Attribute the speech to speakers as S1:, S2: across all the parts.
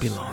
S1: Personal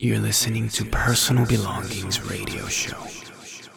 S1: You're listening to Personal Belongings Radio Show.